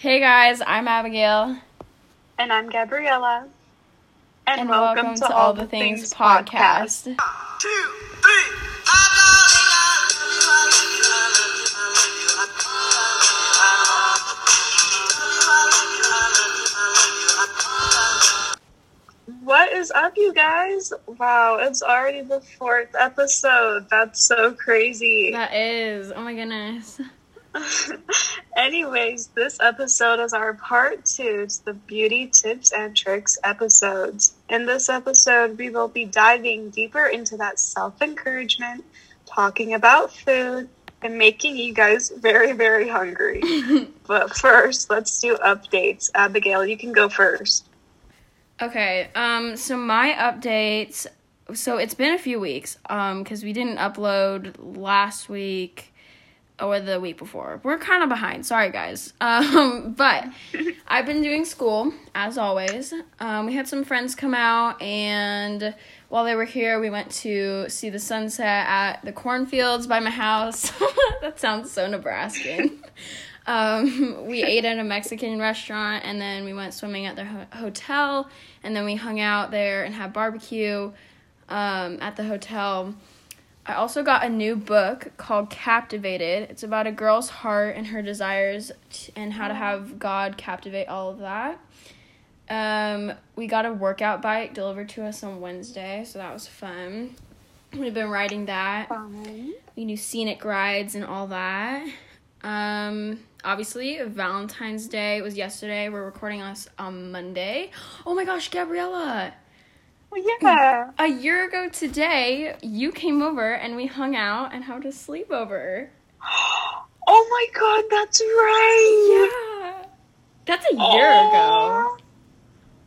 Hey guys, I'm Abigail. And I'm Gabriella. And, welcome, to All the Things, podcast. two, three. What is up, you guys? Wow, it's already the fourth episode. That's so crazy. That is. Oh my goodness. Anyways, this episode is our part two to the beauty tips and tricks episodes. In this episode, we will be diving deeper into that self encouragement, talking about food, and making you guys very, very hungry. but first, let's do updates. Abigail, you can go first. Okay, um, so my updates. So it's been a few weeks, um, because we didn't upload last week or the week before. We're kind of behind. Sorry, guys. Um, but I've been doing school as always. Um, we had some friends come out, and while they were here, we went to see the sunset at the cornfields by my house. that sounds so Nebraskan. Um, we ate at a Mexican restaurant, and then we went swimming at the ho- hotel, and then we hung out there and had barbecue um, at the hotel. I also got a new book called Captivated. It's about a girl's heart and her desires t- and how to have God captivate all of that. Um, we got a workout bike delivered to us on Wednesday, so that was fun. We've been riding that. We do scenic rides and all that. Um, obviously, Valentine's Day was yesterday. We're recording us on Monday. Oh my gosh, Gabriella! Well, yeah. A year ago today, you came over and we hung out and had a sleepover. Oh my god, that's right. Yeah. That's a year ago.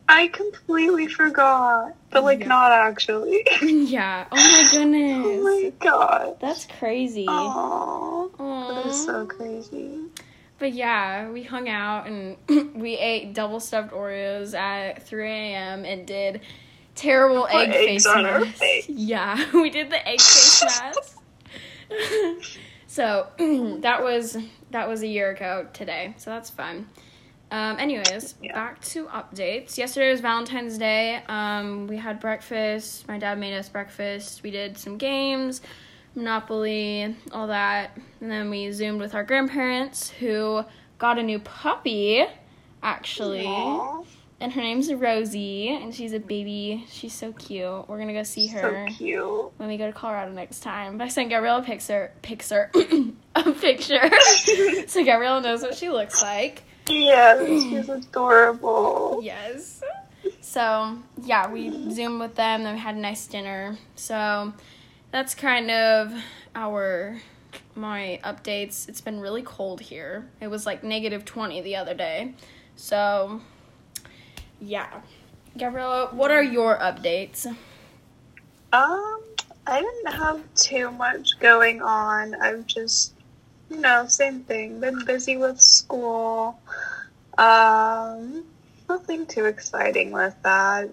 I completely forgot. But like Yeah. not actually. Yeah. Oh my goodness. oh my god. That's crazy. Aww. That is so crazy. But yeah, we hung out and we ate double stuffed Oreos at 3 a.m. and did terrible egg face our face. Yeah, we did the egg face mask. so that was that was a year ago today. So that's fun. Um, anyways, Yeah. back to updates. Yesterday was Valentine's Day. Um, we had breakfast. My dad made us breakfast. We did some games, Monopoly, all that. And then we zoomed with our grandparents who got a new puppy, actually. And her name's Rosie, and she's a baby. She's so cute. We're gonna go see her so cute. when we go to Colorado next time. But I sent Gabriella a picture, picture, a picture, so Gabrielle knows what she looks like. Yes, she's adorable. Yes. So yeah, we zoomed with them. Then we had a nice dinner. So that's kind of our my updates. It's been really cold here. It was like negative twenty the other day. So yeah, Gabriella, what are your updates? Um, I didn't have too much going on. I've just, you know, same thing. Been busy with school. Um, nothing too exciting with that.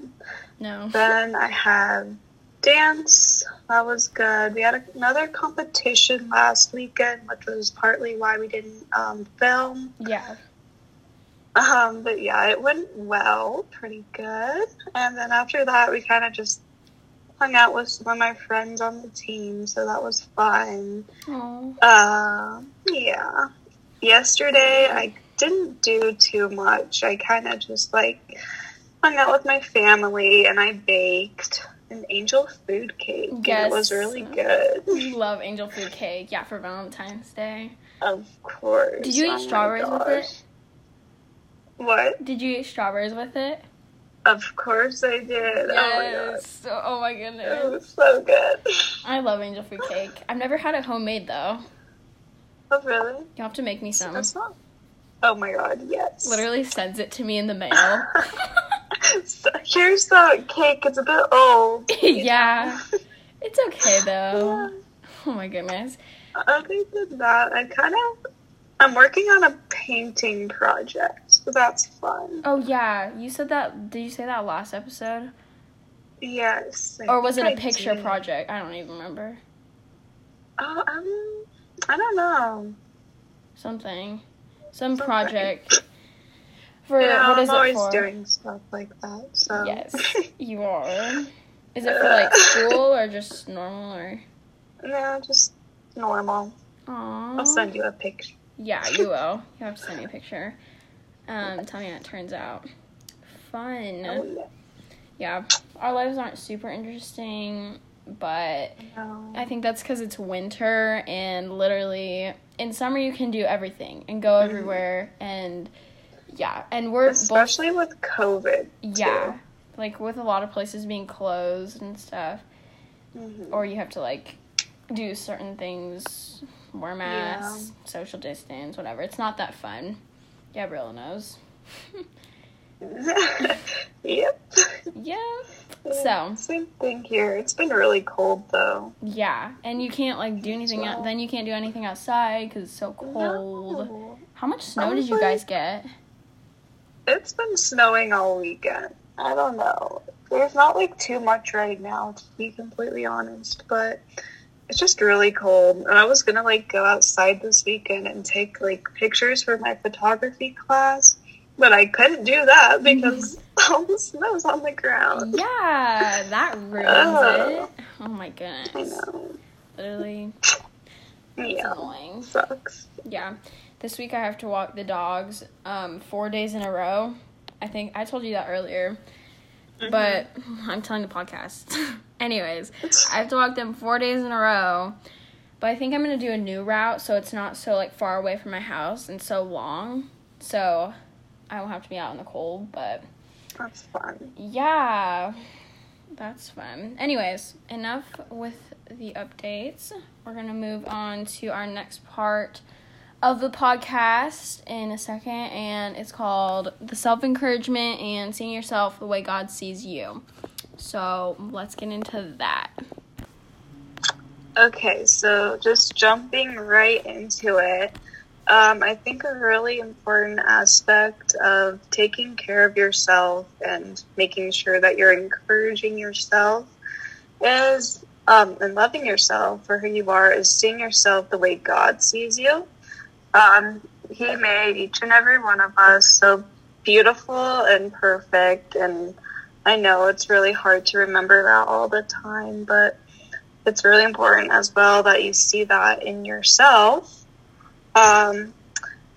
No. Then I had dance. That was good. We had another competition last weekend, which was partly why we didn't um, film. Yeah. Um, but yeah, it went well, pretty good. And then after that, we kind of just hung out with some of my friends on the team, so that was fun. Oh. Uh, yeah. Yesterday, I didn't do too much. I kind of just like hung out with my family, and I baked an angel food cake. and Yes. it was really good. Love angel food cake. Yeah, for Valentine's Day. Of course. Did you eat Oh strawberries with it? Gosh. What? Did you eat strawberries with it? Of course I did. Oh my god. Yes. Oh my goodness. It goodness. was so good. I love angel food cake. I've never had it homemade though. Oh, really? You'll have to make me some. That's not. Oh my god, yes. Literally sends it to me in the mail. So, here's the cake. It's a bit old. yeah. It's okay though. Oh my goodness. Other than that, I kind of. I'm working on a painting project, so that's fun. Oh yeah, you said that. Did you say that last episode? Yes. I Or was it a I picture did. project? I don't even remember. Oh, um, I don't know. Something. Some Something. project. For yeah, what is I'm always for? doing stuff like that. So Yes, you are. Is it for like school or just normal or? no, just normal. Aww. I'll send you a picture. Yeah, you will. You have to send me a picture. Um, tell me how it turns out. Fun. Yeah. Yeah, our lives aren't super interesting, but No. I think that's because it's winter and literally in summer you can do everything and go Mhm. everywhere and yeah, and we're both Especially with COVID. yeah, like with a lot of places being closed and stuff, Mhm. or you have to like do certain things, wear masks, social distance, whatever. It's not that fun. Gabriella knows. yep. Yeah. So. Same thing here. It's been really cold though. Yeah, and you can't like do anything. Out, then you can't do anything outside because it's so cold. No. How much snow did you guys get? It's been snowing all weekend. I don't know. There's not like too much right now, to be completely honest, but it's just really cold. And I was gonna like go outside this weekend and take like pictures for my photography class, but I couldn't do that because all the snow's on the ground. Yeah, that ruins Oh. it. Oh my goodness. I know. Literally, it's Yeah. annoying. Sucks. Yeah. This week I have to walk the dogs um, four days in a row. I think I told you that earlier, but I'm telling the podcast. Anyways, I have to walk them four days in a row. But I think I'm gonna do a new route so it's not so like far away from my house and so long. So I won't have to be out in the cold, but That's fun. yeah. That's fun. Anyways, enough with the updates. We're gonna move on to our next part of the podcast in a second, and it's called the self encouragement and seeing yourself the way God sees you. So let's get into that. Okay, so just jumping right into it, um, I think a really important aspect of taking care of yourself and making sure that you're encouraging yourself is, um, and loving yourself for who you are, is seeing yourself the way God sees you. Um, he made each and every one of us so beautiful and perfect, and I know it's really hard to remember that all the time, but it's really important as well that you see that in yourself. Um,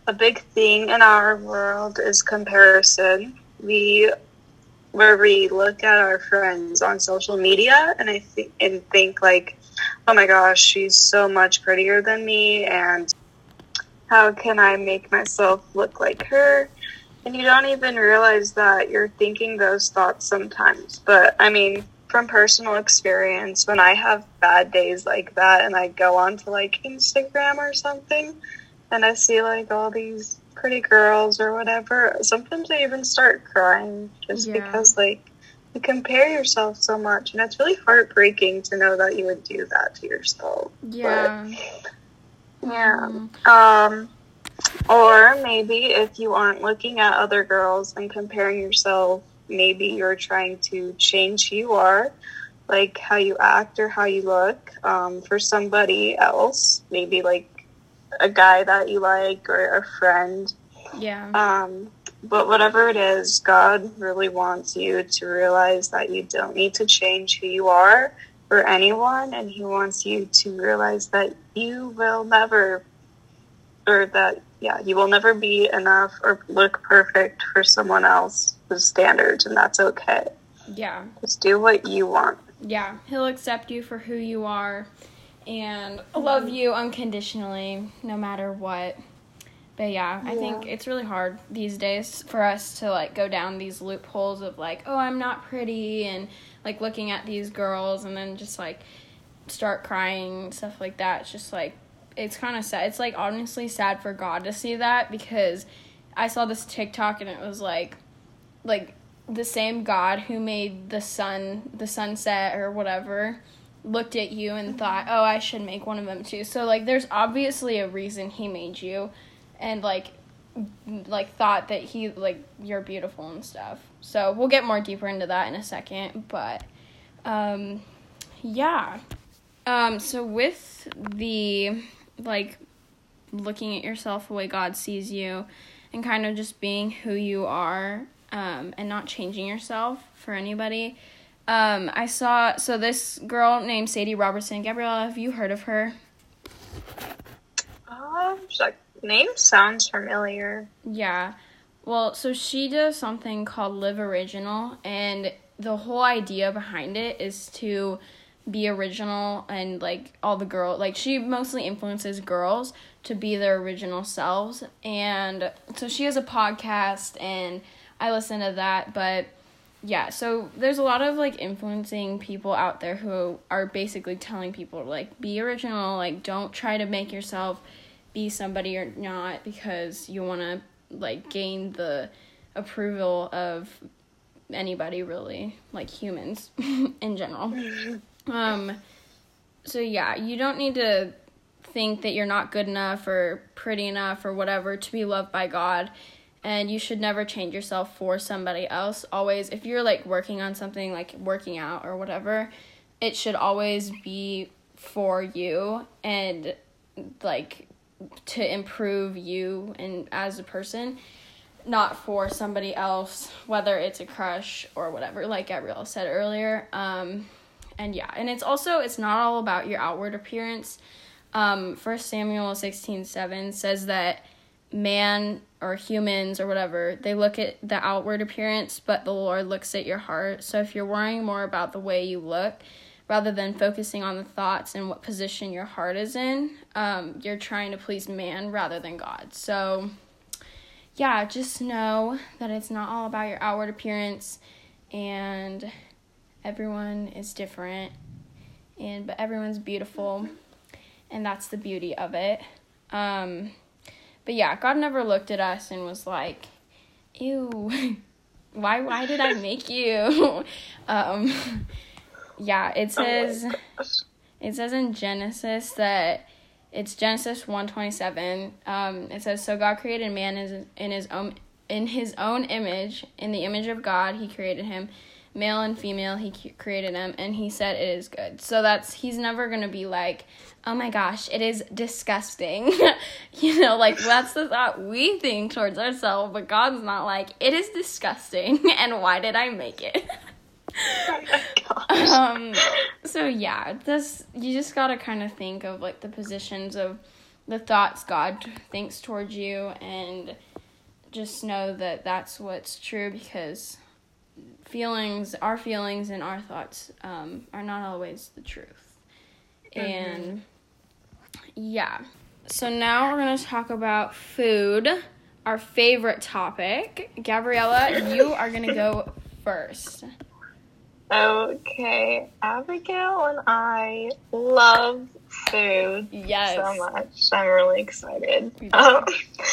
a big thing in our world is comparison. We, where we look at our friends on social media, and I think and think like, oh my gosh, she's so much prettier than me, and how can I make myself look like her? And you don't even realize that you're thinking those thoughts sometimes. But I mean, from personal experience, when I have bad days like that and I go onto like Instagram or something and I see like all these pretty girls or whatever, sometimes I even start crying just Yeah. because like you compare yourself so much and it's really heartbreaking to know that you would do that to yourself. Yeah. Yeah. Mhm. Um, or maybe if you aren't looking at other girls and comparing yourself, maybe you're trying to change who you are, like how you act or how you look, um, for somebody else, maybe like a guy that you like or a friend. Yeah. Um, but whatever it is, God really wants you to realize that you don't need to change who you are for anyone, and He wants you to realize that you will never, or that, yeah, you will never be enough or look perfect for someone else's standards, and that's okay. Yeah. Just do what you want. Yeah. He'll accept you for who you are and love you unconditionally no matter what. But yeah, I think it's really hard these days for us to like go down these loopholes of like, oh, I'm not pretty and like looking at these girls and then just like start crying and stuff like that. It's just like it's kind of sad. It's like honestly sad for God to see that because I saw this TikTok and it was like like the same God who made the sun, the sunset or whatever, looked at you and thought, "Oh, I should make one of them too." So like there's obviously a reason he made you and like like thought that he like you're beautiful and stuff. So we'll get more deeper into that in a second, but um yeah. Um so with the like looking at yourself the way God sees you and kind of just being who you are um, and not changing yourself for anybody. Um, I saw so this girl named Sadie Robertson. Gabriella, have you heard of her? Um, like name sounds familiar. Yeah. Well, so she does something called Live Original, and the whole idea behind it is to be original and like all the girl like she mostly influences girls to be their original selves. And so she has a podcast and I listen to that but yeah so there's a lot of like influencing people out there who are basically telling people like be original like don't try to make yourself be somebody you're not because you want to like gain the approval of anybody really like humans in general um so yeah you don't need to think that you're not good enough or pretty enough or whatever to be loved by god. And you should never change yourself for somebody else. Always if you're like working on something like working out or whatever it should always be for you and like to improve you and as a person not for somebody else whether it's a crush or whatever like gabrielle said earlier. Um and yeah and it's also it's not all about your outward appearance. Um first samuel 16 7 says that man or humans or whatever they look at the outward appearance but the lord looks at your heart. So if you're worrying more about the way you look rather than focusing on the thoughts and what position your heart is in um, you're trying to please man rather than god. So yeah just know that it's not all about your outward appearance and everyone is different and but everyone's beautiful and that's the beauty of it. Um, but yeah god never looked at us and was like ew why why did i make you? Um, yeah it says Oh it says in genesis that it's genesis 127 um, it says so god created man in, in his own in his own image in the image of god he created him male and female he created them and he said it is good. So that's he's never gonna be like oh my gosh it is disgusting. You know like that's the thought we think towards ourselves but god's not like it is disgusting and why did i make it? Oh um so yeah this you just gotta kind of think of like the positions of the thoughts god thinks towards you and just know that that's what's true because feelings our feelings and our thoughts um, are not always the truth. And yeah. So now we're gonna talk about food our favorite topic. Gabriella you are gonna go first. Okay, Abigail and I love food yes. so much. I'm really excited. Um,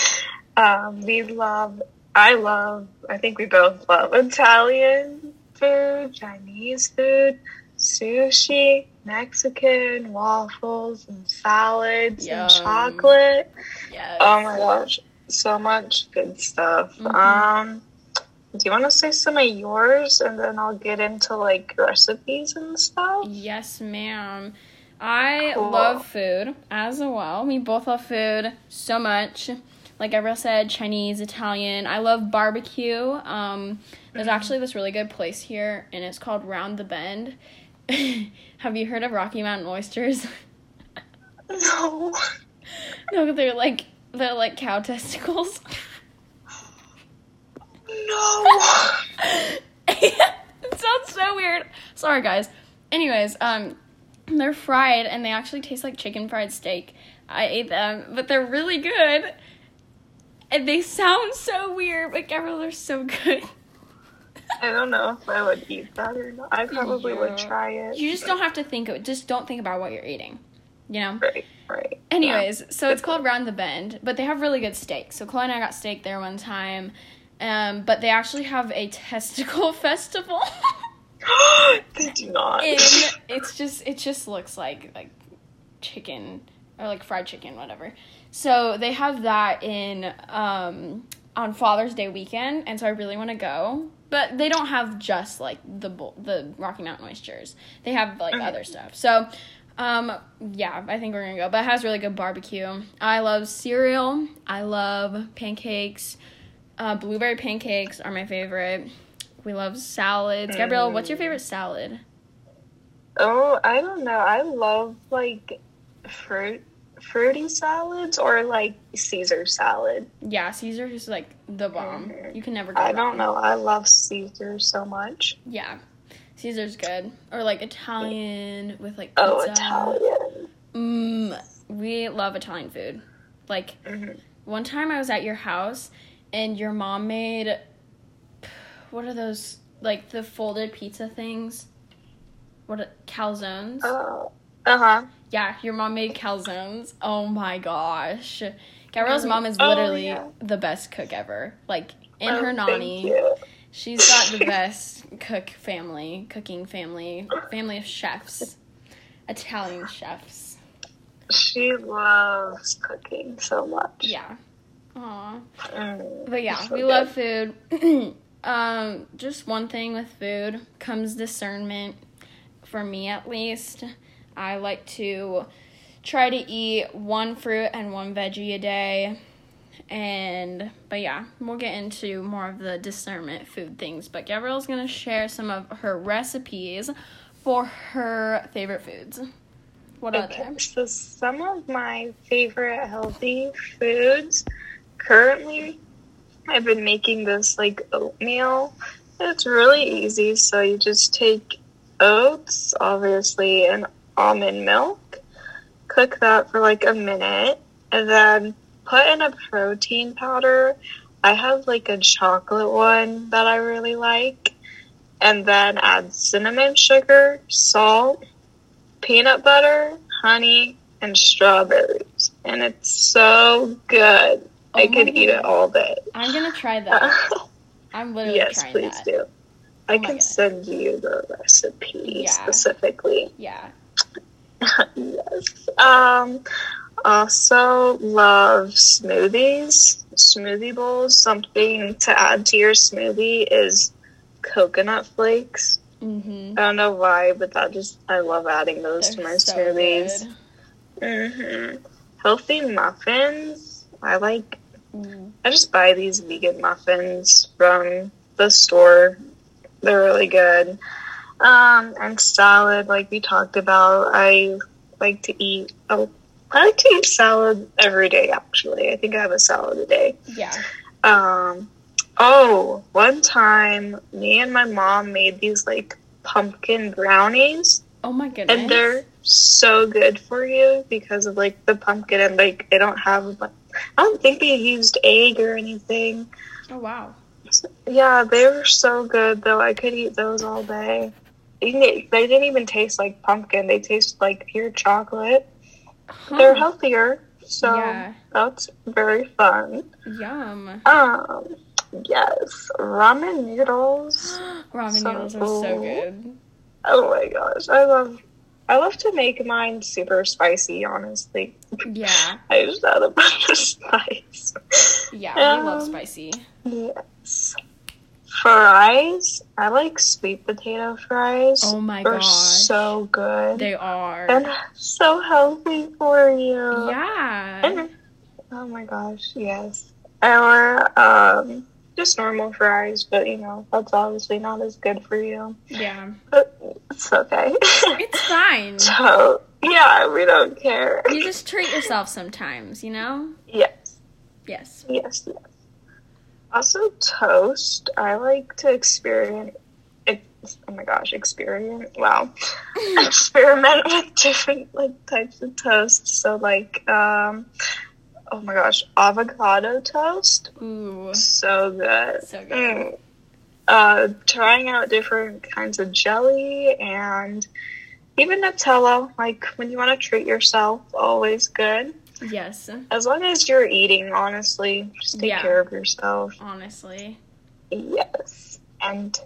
um, we love, I love, I think we both love Italian food, Chinese food, sushi, Mexican, waffles, and salads, Yum. and chocolate. yes Oh my gosh, so much good stuff. Mhm. Um, do you want to say some of yours and then I'll get into like recipes and stuff? Yes, ma'am. I Cool. love food as well. We both love food so much. Like Gabrielle said, Chinese, Italian. I love barbecue. Um, there's actually this really good place here, and it's called Round the Bend. Have you heard of Rocky Mountain oysters? No. no, they're like they're like cow testicles. No. it sounds so weird. Sorry, guys. Anyways, um, they're fried and they actually taste like chicken fried steak. I ate them, but they're really good. And they sound so weird, but Gabrielle, they're so good. I don't know if I would eat that or not. I probably would try it. You just don't have to think of just don't think about what you're eating. You know? Right, right. Anyways, so it's called Round the Bend, but they have really good steak. So Chloe and I got steak there one time. Um, but they actually have a testicle festival. Yeah. they do not. in it's just it just looks like like chicken or like fried chicken whatever so they have that in um on father's day weekend and so i really want to go but they don't have just like the the rocky mountain oysters they have like Okay. other stuff so Um, yeah, I think we're gonna go. But it has really good barbecue. I love cereal. I love pancakes. Uh, blueberry pancakes are my favorite. We love salads. Gabrielle, what's your favorite salad? Oh, I don't know. I love like fruit fruity salads or like Caesar salad. Yeah, Caesar is like the bomb. Mhm. You can never go I don't know. I love Caesar so much. Yeah, Caesar's good. Or like Italian with like pizza. Oh, Italian. Mm, we love Italian food. Like Mhm. one time I was at your house and your mom made what are those like the folded pizza things? What are, calzones? Oh, uh huh. Yeah, your mom made calzones. Oh my gosh. Gabrielle's Oh, mom is oh, literally yeah. the best cook ever. Like in Oh, her nanny, she's got the best cook family, cooking family, family of chefs, Italian chefs. She loves cooking so much. Yeah. Aw. Mm, But yeah, so we good. love food. um, just one thing with food comes discernment. For me, at least, I like to try to eat one fruit and one veggie a day. And but yeah, we'll get into more of the discernment food things. But Gabrielle's gonna share some of her recipes for her favorite foods. What are Okay, they? so some of my favorite healthy foods currently, I've been making this like oatmeal. It's really easy. So you just take oats, obviously, and almond milk, cook that for like a minute, and then put in a protein powder. I have like a chocolate one that I really like, and then add cinnamon sugar, salt, peanut butter, honey, and strawberries. And it's so good. Oh I Oh could my eat it all day. I'm gonna try that. I'm literally yes, please that. do. Oh I Oh can goodness. send you the recipe Yeah. specifically. Yeah. Yes. Um also love smoothies. Smoothie bowls. Something to add to your smoothie is coconut flakes. Mm-hmm. I don't know why, but that just I love adding those to my so smoothies. good. hmm Healthy muffins. I like. Mm. I just buy these vegan muffins from the store. They're really good. Um, and salad, like we talked about. I like to eat. Oh, I like to eat salad every day. Actually, I think I have a salad a day. Yeah. Um, oh, one time, me and my mom made these like pumpkin brownies Oh my goodness. and they're so good for you because of like the pumpkin and like they don't have like I don't think they used egg or anything. oh wow. Yeah, they were so good though. I could eat those all day. They didn't even taste like pumpkin. They taste like pure chocolate. They're healthier, so Yeah. that's very fun. Yum. Um, yes, ramen noodles. Ramen So- noodles are so good. Oh my gosh, I love. I love to make mine super spicy. Honestly, Yeah. I just add a bunch of spice. Yeah. I love Um, spicy. Yes. Fries. I like sweet potato fries. Oh my gosh. so good They are. and so healthy for you. yeah. And, oh my gosh, yes. Or um, just normal fries, but you know that's obviously not as good for you. Yeah. But it's okay. It's fine. so yeah, we don't care. You just treat yourself sometimes, you know? Yes, Yes. yes, yes. Also, toast. I like to experiment. ex- Oh my gosh, experiment! Wow, experiment with different like types of toast. So like, um, oh my gosh, avocado toast. Ooh. So good. So good. Mm. Uh, trying out different kinds of jelly and even Nutella. Like when you want to treat yourself, always good. Yes. As long as you're eating, honestly, just take Yeah. care of yourself. Honestly. Yes. And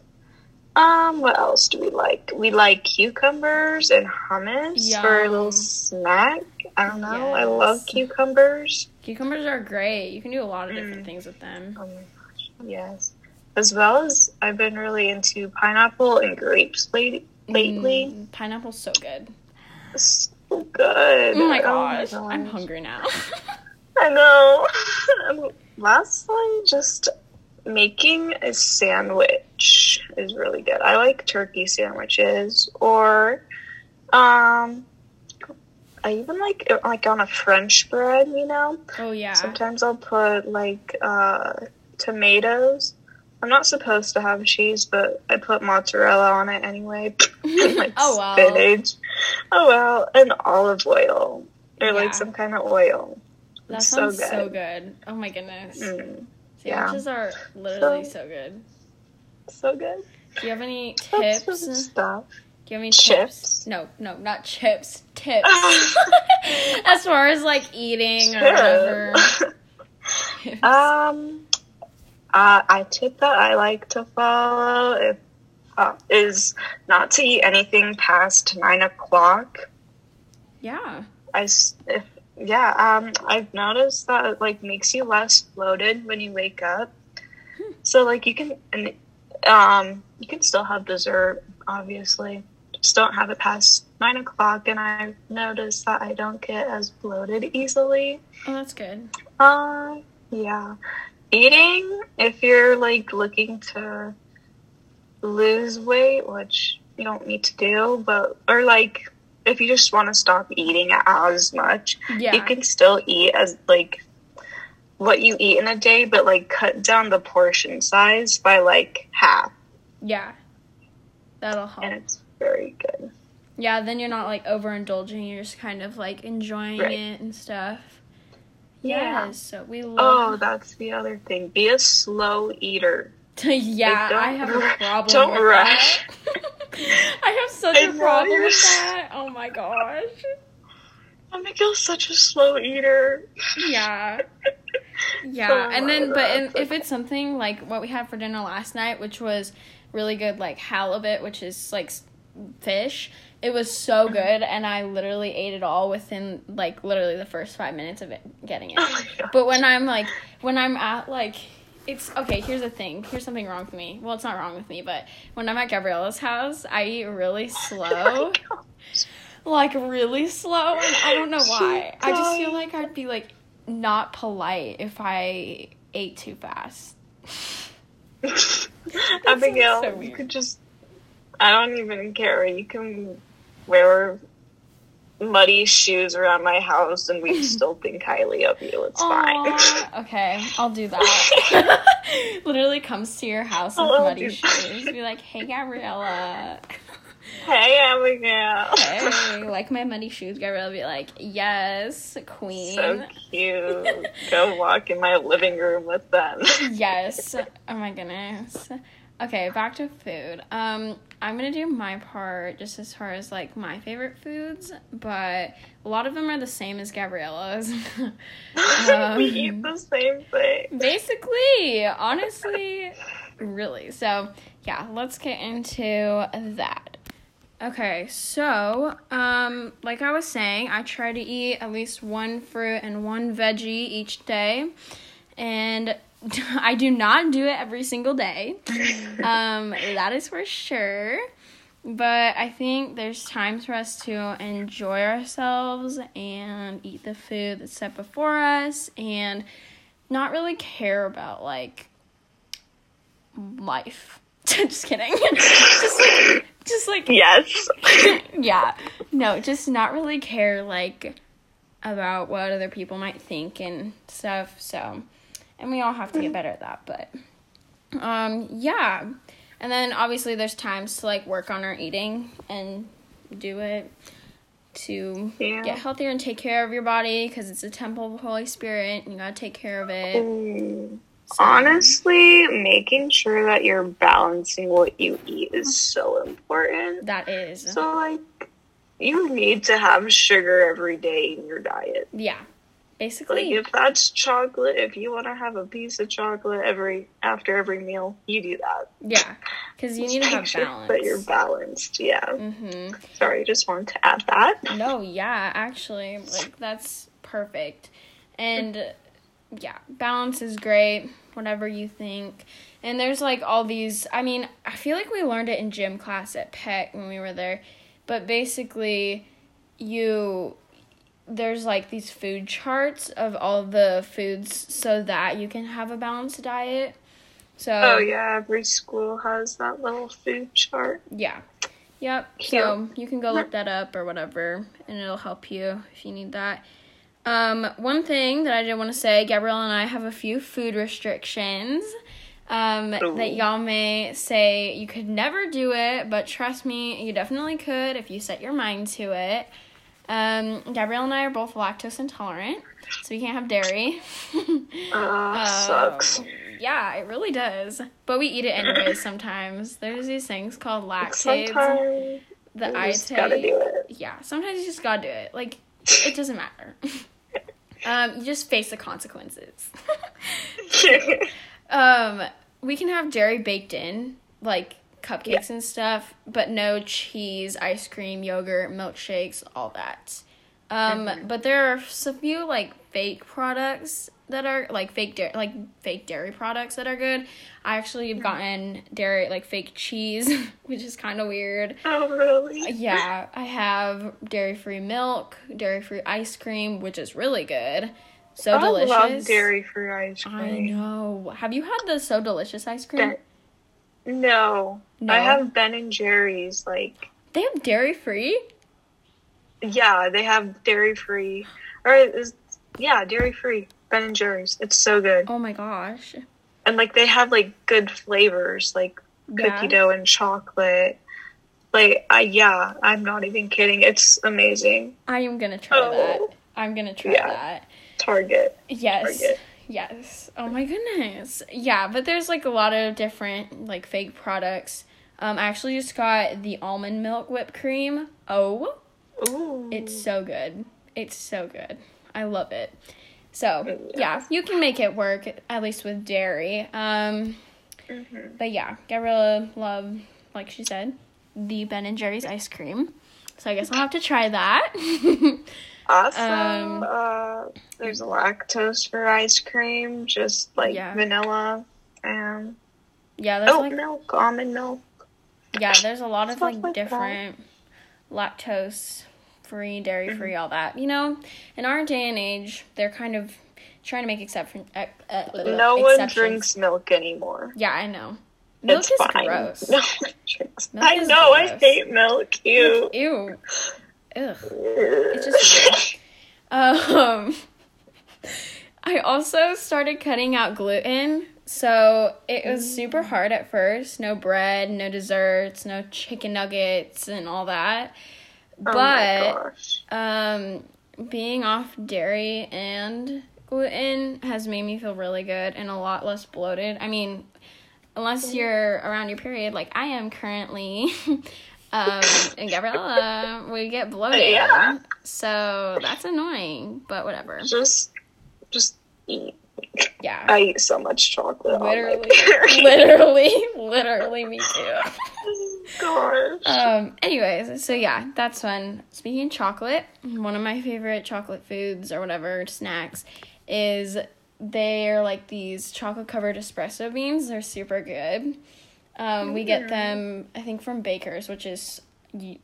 um, what else do we like? We like cucumbers and hummus for a little snack. I don't know. I love cucumbers. Cucumbers are great. You can do a lot of different Mm. things with them. Oh my gosh, yes. As well as I've been really into pineapple and grapes late- lately. Mm, pineapple's so good. So good. Oh my gosh, I'm hungry now. I know. And Lastly, just making a sandwich is really good. I like turkey sandwiches, or um, I even like like on a French bread. You know, oh yeah. sometimes I'll put like uh, tomatoes. I'm not supposed to have cheese, but I put mozzarella on it anyway. and, like Oh, wow. spinach. Oh well, an olive oil or Yeah. like some kind of oil. That It's sounds so so good. good. Oh my goodness. Mm, yeah. Sandwiches are literally So- so good. so good. Do you have any tips? some Do stuff. you have any Chips? tips? No, no, not chips. Tips. as far as like eating or whatever. Um, uh, a tip that I like to follow if, uh, is not to eat anything past nine o'clock. yeah. I if yeah, um, I've noticed that it like makes you less bloated when you wake up. So like you can and um you can still have dessert, obviously. Just don't have it past nine o'clock, and I've noticed that I don't get as bloated easily. Oh, that's good. Uh, yeah. Eating, if you're like looking to lose weight, which you don't need to do, but, or like if you just want to stop eating as much, Yeah. you can still eat as like what you eat in a day, but like cut down the portion size by like half, yeah. That'll help. and it's very good. Yeah, then you're not like overindulging. You're just kind of like enjoying Right. it and stuff. Yeah. Yes, so we oh, love. Oh, that's the other thing. Be a slow eater. yeah, Like, I have a problem. don't with rush. That. I have such I a problem you're with that. Oh my gosh. I'm Miguel's such a slow eater. Yeah. Yeah, Oh and then but in, if it's something like what we had for dinner last night, which was really good, like halibut, which is like fish. It was so mm-hmm. good, and I literally ate it all within like literally the first five minutes of it getting it. Oh. But when I'm like, when I'm at like, it's okay. Here's the thing. Here's something wrong with me. Well, it's not wrong with me, but when I'm at Gabriella's house, I eat really slow, like really slow, and I don't know why. I just feel like I'd be like not polite if I ate too fast. Abigail, so you could just. I don't even care. You can wear muddy shoes around my house and we still think highly of you. It's fine. Okay, I'll do that. Literally comes to your house with muddy shoes. Be like, hey Gabriella. hey, Abigail. hey, like my muddy shoes, Gabriella be like, yes, queen. So cute. Go walk in my living room with them. yes. Oh my goodness. Okay, back to food. Um, I'm gonna do my part just as far as like my favorite foods, but a lot of them are the same as Gabriella's. Um, we eat the same thing. Basically, honestly, really. So, yeah, let's get into that. Okay, so, um, like I was saying, I try to eat at least one fruit and one veggie each day. And I do not do it every single day. Um, that is for sure. But I think there's times for us to enjoy ourselves and eat the food that's set before us and not really care about like life. just kidding. just like just like Yes. yeah. No, just not really care like about what other people might think and stuff. So, and we all have to get better at that, but um yeah. And then obviously there's times to like work on our eating and do it to Yeah. get healthier and take care of your body because it's a temple of the Holy Spirit and you got to take care of it. So- Honestly, making sure that you're balancing what you eat is so important. that is. So, like, you need to have sugar every day in your diet. yeah. Like, Basically, if that's chocolate, if you want to have a piece of chocolate every after every meal, you do that. yeah. Cuz you need to have balance. But you're balanced. Yeah. mhm. Sorry, just wanted to add that. No, yeah, actually, like that's perfect. And yeah, balance is great, whatever you think. And there's like all these, I mean, I feel like we learned it in gym class at Peck when we were there, but basically you there's like these food charts of all the foods so that you can have a balanced diet. So Oh yeah, every school has that little food chart. yeah. Yep. So you can go look that up or whatever and it'll help you if you need that. Um, one thing that I did want to say, Gabrielle and I have a few food restrictions. Um, Ooh. that y'all may say you could never do it, but trust me, you definitely could if you set your mind to it. Um, Gabrielle and I are both lactose intolerant, so we can't have dairy. Uh, sucks. Um, Yeah, it really does. But we eat it anyways sometimes. There's these things called lactase Sometimes that you I just gotta take. do it. Yeah, sometimes you just gotta do it. Like, it doesn't matter. um, you just face the consequences. um, we can have dairy baked in, like cupcakes and stuff, but no cheese, ice cream, yogurt, milkshakes, all that. Um, Mm-hmm. but there are a few like fake products that are like fake dairy, like fake dairy products that are good. I actually have gotten dairy like fake cheese, which is kind of weird. oh really? Yeah, I have dairy free milk, dairy free ice cream, which is really good. So I delicious. love dairy free ice cream. I know. Have you had the so delicious ice cream? Ben- No, No? I have Ben and Jerry's. Like, They have dairy free? yeah, they have dairy free, or is yeah, dairy free Ben and Jerry's. It's so good, Oh my gosh. and like they have like good flavors, like Yeah. cookie dough and chocolate. Like, I yeah, I'm not even kidding. It's amazing. I am gonna try Oh. that. I'm gonna try Yeah. that. Target. Yes. Target. Yes. Oh my goodness. Yeah, but there's like a lot of different like fake products. Um, I actually just got the almond milk whipped cream. Oh, Ooh. it's so good. It's so good. I love it. So Yeah. you can make it work at least with dairy. Um, Mhm. but yeah, Gabriella loved, like she said, the Ben and Jerry's ice cream. So I guess I'll have to try that. Also, Um, uh, there's lactose for ice cream, just like Yeah. vanilla and yeah, there's like milk, almond milk. Yeah, there's a lot of like, like that. different lactose free, dairy free, Mm-hmm. all that. You know, in our day and age, they're kind of trying to make exception. Uh, uh, No one drinks milk anymore. Yeah, I know. Milk it's is fine. gross. No one drinks. Milk I know. I hate milk. Ew. Ew. Ugh. It's just Um, I also started cutting out gluten. So it was super hard at first. No bread, no desserts, no chicken nuggets, and all that. oh But um, being off dairy and gluten has made me feel really good and a lot less bloated. I mean, unless you're around your period, like I am currently, um, and Gabriella, we get bloated. Yeah. So that's annoying, but whatever. Just, just eat. Yeah. I eat so much chocolate. Literally, on my period. literally, literally me too. Gosh. Um, anyways, so yeah, that's fun. Speaking of chocolate, one of my favorite chocolate foods or whatever snacks is they're like these chocolate covered espresso beans. They're super good. Um, we get them, I think, from Baker's, which is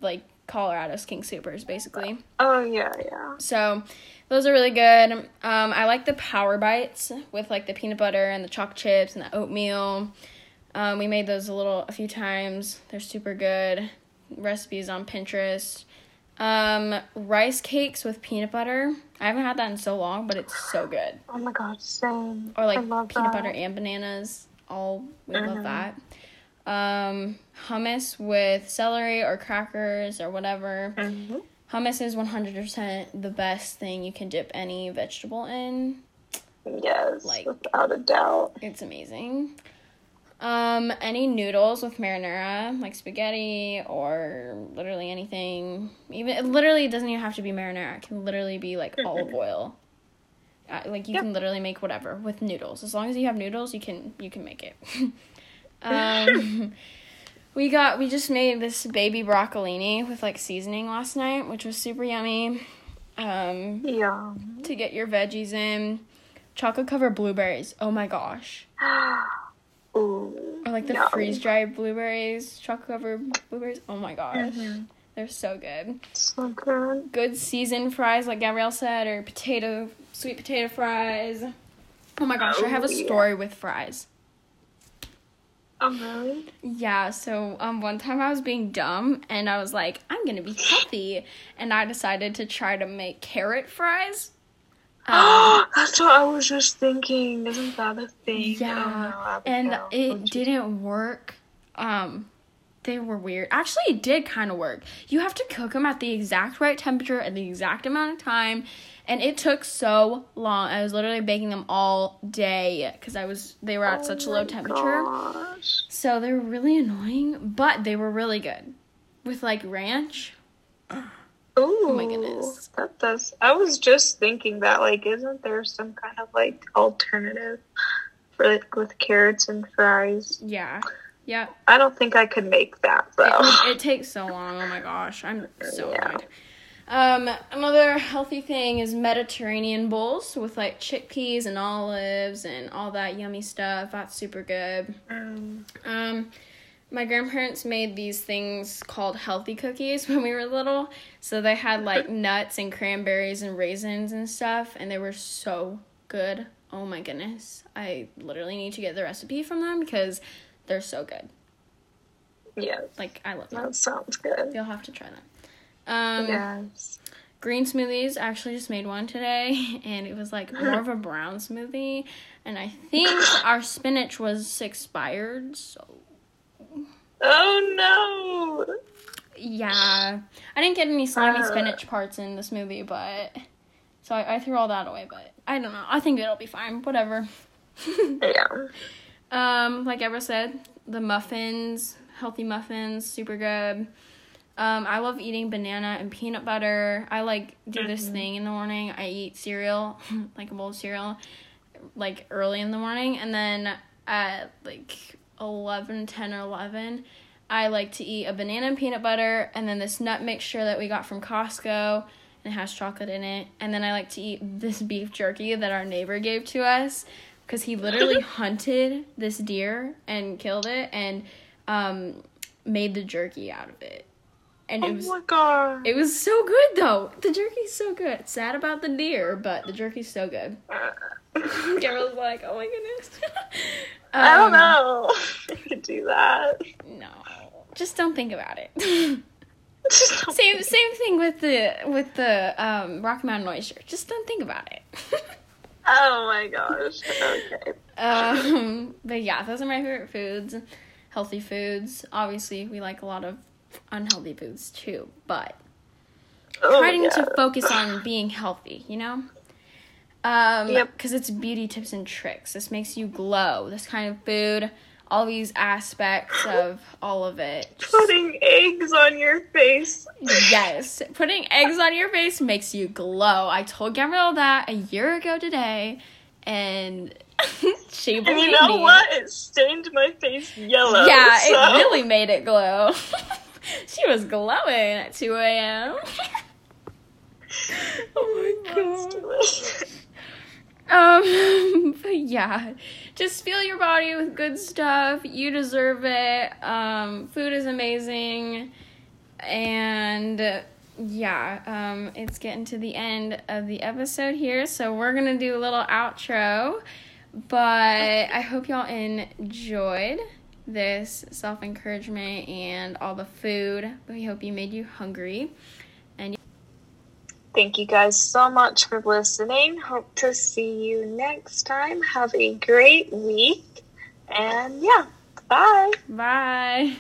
like Colorado's King Supers, basically. oh yeah, yeah. So those are really good. Um, I like the Power Bites with like the peanut butter and the chalk chips and the oatmeal. Um, we made those a little a few times. They're super good. Recipes on Pinterest. Um, rice cakes with peanut butter. I haven't had that in so long, but it's so good. Oh my god, same. Or like I love peanut that. butter and bananas. All we love Mhm. that. Um, hummus with celery or crackers or whatever. Mhm. Hummus is 100% the best thing you can dip any vegetable in. Yes, Like- without a doubt. It's amazing. Um, any noodles with marinara, like spaghetti or literally anything. Even it literally doesn't even have to be marinara. It can literally be like olive oil. Uh, like you Yep. can literally make whatever with noodles. As long as you have noodles, you can you can make it. um, we got we just made this baby broccolini with like seasoning last night, which was super yummy. Um, Yeah. to get your veggies in. Chocolate covered blueberries. Oh my gosh. Ooh. Or like the freeze dried blueberries, chocolate covered blueberries. Oh my gosh. Mhm. They're so good. So good. Good seasoned fries, like Gabrielle said, or potato, sweet potato fries. Oh my gosh, I have a Oh, yeah. story with fries. Oh, really? Yeah, so um one time I was being dumb and I was like, I'm gonna be healthy and I decided to try to make carrot fries. Um, That's what I was just thinking. Isn't that a thing? Yeah, Oh, no, and it didn't work. Um they were weird. Actually, it did kind of work. You have to cook them at the exact right temperature at the exact amount of time, and it took so long. I was literally baking them all day because I was they were at such a Oh low temperature. gosh. So they were really annoying, but they were really good. With like ranch. Ooh, oh my goodness. That does. I was just thinking that, like, isn't there some kind of like alternative for like with carrots and fries? Yeah. Yeah. I don't think I could make that though. It, it takes so long. Oh my gosh. I'm so Yeah. annoyed. Um, another healthy thing is Mediterranean bowls with like chickpeas and olives and all that yummy stuff. That's super good. Mm. Um, my grandparents made these things called healthy cookies when we were little. So they had like nuts and cranberries and raisins and stuff, and they were so good. Oh my goodness. I literally need to get the recipe from them because they're so good. yes, Like, I love them. that sounds good. You'll have to try them. Um, yes. green smoothies. I actually just made one today, and it was like more of a brown smoothie. And I think our spinach was expired. So Oh no. yeah, I didn't get any slimy Uh. spinach parts in the smoothie, but so I, I threw all that away. But I don't know. I think it'll be fine. Whatever. Yeah. Um, like Ever said, the muffins, healthy muffins, super good. Um, I love eating banana and peanut butter. I like do this thing in the morning. I eat cereal, like a bowl of cereal, like early in the morning, and then at like 11, 10 or 11, I like to eat a banana and peanut butter, and then this nut mixture that we got from Costco, and it has chocolate in it. And then I like to eat this beef jerky that our neighbor gave to us because he literally hunted this deer and killed it and um, made the jerky out of it. And it Oh was my god. it was so good though. The jerky's so good. Sad about the deer, but the jerky's so good. Carol's like, oh my goodness. I don't Um, know. I could do that. No, just don't think about it. Same same thing with the with the um, Rocky Mountain oyster. Just don't think about it. Oh my gosh. Okay. um, but yeah, those are my favorite foods. Healthy foods. Obviously, we like a lot of unhealthy foods too, but Oh, trying yeah. to focus on being healthy, you know? Um, Yep. because it's beauty tips and tricks. This makes you glow. This kind of food, all these aspects of all of it. Just- Putting eggs on your face. yes, putting eggs on your face makes you glow. I told Gabrielle that a year ago today, and she And you know me. what? It stained my face yellow. Yeah, so- it really made it glow. she was glowing at 2 a.m. oh my god. Um, but yeah, just fill your body with good stuff. You deserve it. Um, food is amazing, and yeah, um, it's getting to the end of the episode here, so we're gonna do a little outro. But I hope y'all enjoyed this self encouragement and all the food. We hope you made you hungry. And thank you guys so much for listening. Hope to see you next time. Have a great week. And yeah, bye. Bye.